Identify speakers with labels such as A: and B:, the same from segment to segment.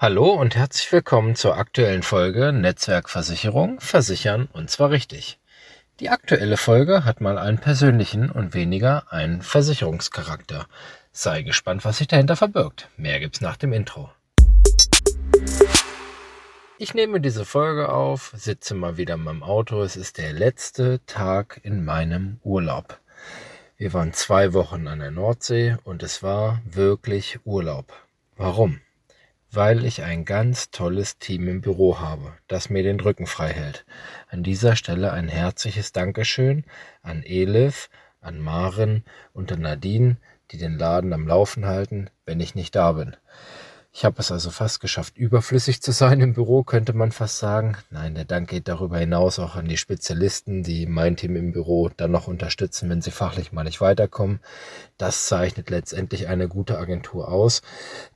A: Hallo und herzlich willkommen zur aktuellen Folge Netzwerkversicherung versichern und zwar richtig. Die aktuelle Folge hat mal einen persönlichen und weniger einen Versicherungscharakter. Sei gespannt, was sich dahinter verbirgt. Mehr gibt's nach dem Intro. Ich nehme diese Folge auf, sitze mal wieder in meinem Auto. Es ist der letzte Tag in meinem Urlaub. Wir waren zwei Wochen an der Nordsee und es war wirklich Urlaub. Warum? Weil ich ein ganz tolles Team im Büro habe, das mir den Rücken frei hält. An dieser Stelle ein herzliches Dankeschön an Elif, an Maren und an Nadine, die den Laden am Laufen halten, wenn ich nicht da bin. Ich habe es also fast geschafft, überflüssig zu sein im Büro, könnte man fast sagen. Nein, der Dank geht darüber hinaus auch an die Spezialisten, die mein Team im Büro dann noch unterstützen, wenn sie fachlich mal nicht weiterkommen. Das zeichnet letztendlich eine gute Agentur aus,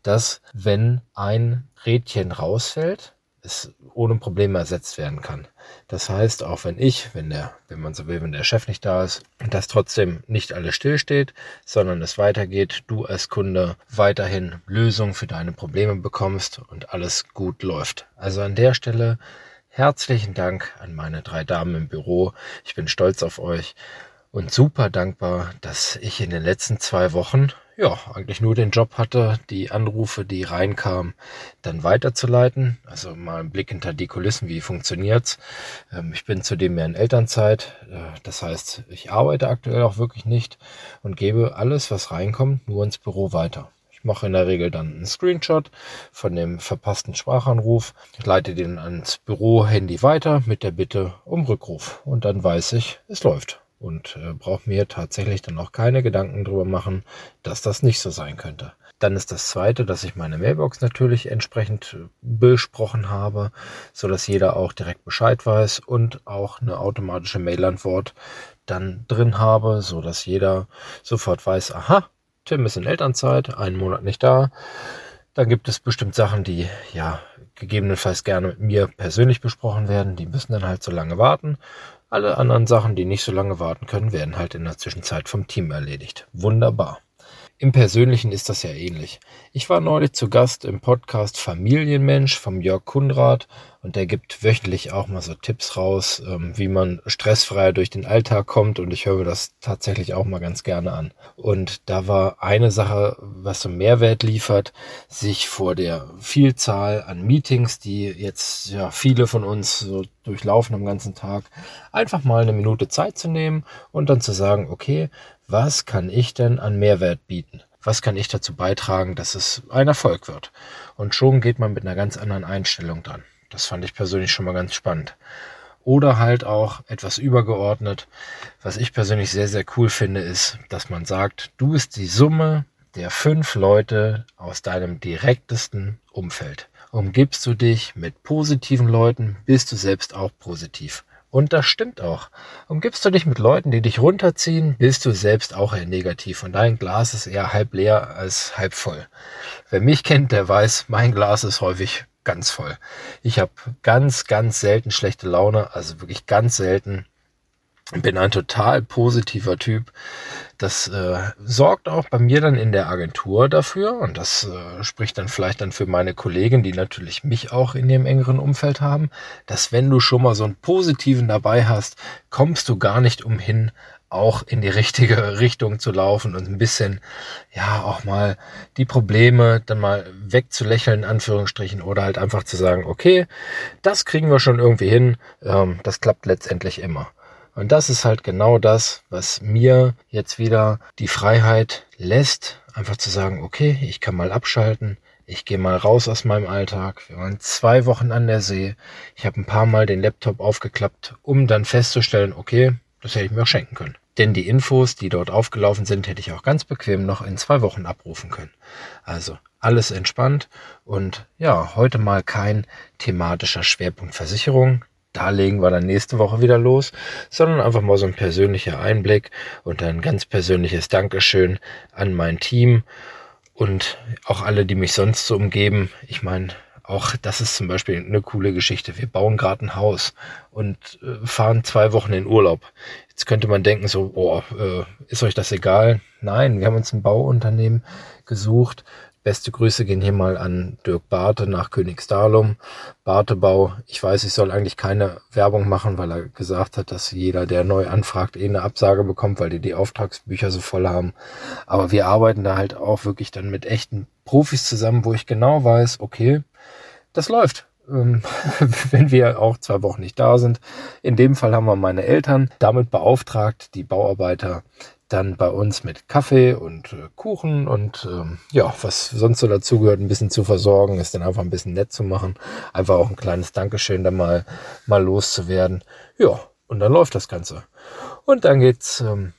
A: dass wenn ein Rädchen rausfällt, es ohne Probleme ersetzt werden kann. Das heißt, auch wenn ich, wenn der, wenn man so will, wenn der Chef nicht da ist, dass trotzdem nicht alles stillsteht, sondern es weitergeht, du als Kunde weiterhin Lösungen für deine Probleme bekommst und alles gut läuft. Also an der Stelle herzlichen Dank an meine drei Damen im Büro. Ich bin stolz auf euch und super dankbar, dass ich in den letzten zwei Wochen ja, eigentlich nur den Job hatte, die Anrufe, die reinkamen, dann weiterzuleiten. Also mal einen Blick hinter die Kulissen, wie funktioniert's. Ähm, ich bin zudem mehr in Elternzeit. Äh, das heißt, ich arbeite aktuell auch wirklich nicht und gebe alles, was reinkommt, nur ins Büro weiter. Ich mache in der Regel dann einen Screenshot von dem verpassten Sprachanruf, leite den ans Büro-Handy weiter mit der Bitte um Rückruf und dann weiß ich, es läuft und äh, brauche mir tatsächlich dann auch keine Gedanken drüber machen, dass das nicht so sein könnte. Dann ist das zweite, dass ich meine Mailbox natürlich entsprechend äh, besprochen habe, so dass jeder auch direkt Bescheid weiß und auch eine automatische Mailantwort dann drin habe, so dass jeder sofort weiß, aha, Tim ist in Elternzeit, einen Monat nicht da. Dann gibt es bestimmt Sachen, die ja gegebenenfalls gerne mit mir persönlich besprochen werden. Die müssen dann halt so lange warten. Alle anderen Sachen, die nicht so lange warten können, werden halt in der Zwischenzeit vom Team erledigt. Wunderbar. Im Persönlichen ist das ja ähnlich. Ich war neulich zu Gast im Podcast Familienmensch vom Jörg Kunrad und der gibt wöchentlich auch mal so Tipps raus, ähm, wie man stressfreier durch den Alltag kommt und ich höre das tatsächlich auch mal ganz gerne an. Und da war eine Sache, was so Mehrwert liefert, sich vor der Vielzahl an Meetings, die jetzt ja viele von uns so durchlaufen am ganzen Tag, einfach mal eine Minute Zeit zu nehmen und dann zu sagen, okay, was kann ich denn an Mehrwert bieten? Was kann ich dazu beitragen, dass es ein Erfolg wird? Und schon geht man mit einer ganz anderen Einstellung dran. Das fand ich persönlich schon mal ganz spannend. Oder halt auch etwas übergeordnet. Was ich persönlich sehr, sehr cool finde, ist, dass man sagt, du bist die Summe der fünf Leute aus deinem direktesten Umfeld. Umgibst du dich mit positiven Leuten, bist du selbst auch positiv. Und das stimmt auch. Umgibst du dich mit Leuten, die dich runterziehen, bist du selbst auch eher negativ und dein Glas ist eher halb leer als halb voll. Wer mich kennt, der weiß, mein Glas ist häufig ganz voll. Ich habe ganz, ganz selten schlechte Laune, also wirklich ganz selten bin ein total positiver Typ. Das äh, sorgt auch bei mir dann in der Agentur dafür und das äh, spricht dann vielleicht dann für meine Kollegen, die natürlich mich auch in dem engeren Umfeld haben, dass wenn du schon mal so einen positiven dabei hast, kommst du gar nicht umhin, auch in die richtige Richtung zu laufen und ein bisschen, ja, auch mal die Probleme dann mal wegzulächeln, in Anführungsstrichen, oder halt einfach zu sagen, okay, das kriegen wir schon irgendwie hin, ähm, das klappt letztendlich immer. Und das ist halt genau das, was mir jetzt wieder die Freiheit lässt, einfach zu sagen, okay, ich kann mal abschalten, ich gehe mal raus aus meinem Alltag. Wir waren zwei Wochen an der See. Ich habe ein paar Mal den Laptop aufgeklappt, um dann festzustellen, okay, das hätte ich mir auch schenken können. Denn die Infos, die dort aufgelaufen sind, hätte ich auch ganz bequem noch in zwei Wochen abrufen können. Also alles entspannt und ja, heute mal kein thematischer Schwerpunkt Versicherung da legen wir dann nächste Woche wieder los, sondern einfach mal so ein persönlicher Einblick und ein ganz persönliches Dankeschön an mein Team und auch alle, die mich sonst so umgeben. Ich meine, auch das ist zum Beispiel eine coole Geschichte. Wir bauen gerade ein Haus und äh, fahren zwei Wochen in Urlaub. Jetzt könnte man denken so, boah, äh, ist euch das egal? Nein, wir haben uns ein Bauunternehmen gesucht, Beste Grüße gehen hier mal an Dirk Barte nach Königsdalum. Bartebau. Ich weiß, ich soll eigentlich keine Werbung machen, weil er gesagt hat, dass jeder, der neu anfragt, eh eine Absage bekommt, weil die die Auftragsbücher so voll haben. Aber wir arbeiten da halt auch wirklich dann mit echten Profis zusammen, wo ich genau weiß, okay, das läuft ähm, wenn wir auch zwei Wochen nicht da sind. In dem Fall haben wir meine Eltern damit beauftragt, die Bauarbeiter dann bei uns mit Kaffee und äh, Kuchen und ähm, ja, was sonst so dazugehört, ein bisschen zu versorgen, ist dann einfach ein bisschen nett zu machen. Einfach auch ein kleines Dankeschön, dann mal, mal loszuwerden. Ja, und dann läuft das Ganze. Und dann geht's ähm,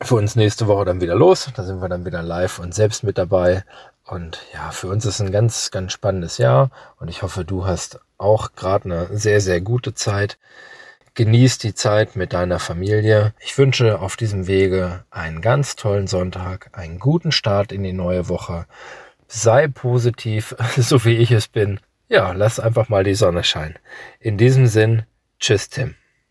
A: für uns nächste Woche dann wieder los. Da sind wir dann wieder live und selbst mit dabei. Und ja, für uns ist ein ganz, ganz spannendes Jahr. Und ich hoffe, du hast auch gerade eine sehr, sehr gute Zeit. Genieß die Zeit mit deiner Familie. Ich wünsche auf diesem Wege einen ganz tollen Sonntag, einen guten Start in die neue Woche. Sei positiv, so wie ich es bin. Ja, lass einfach mal die Sonne scheinen. In diesem Sinn, tschüss Tim.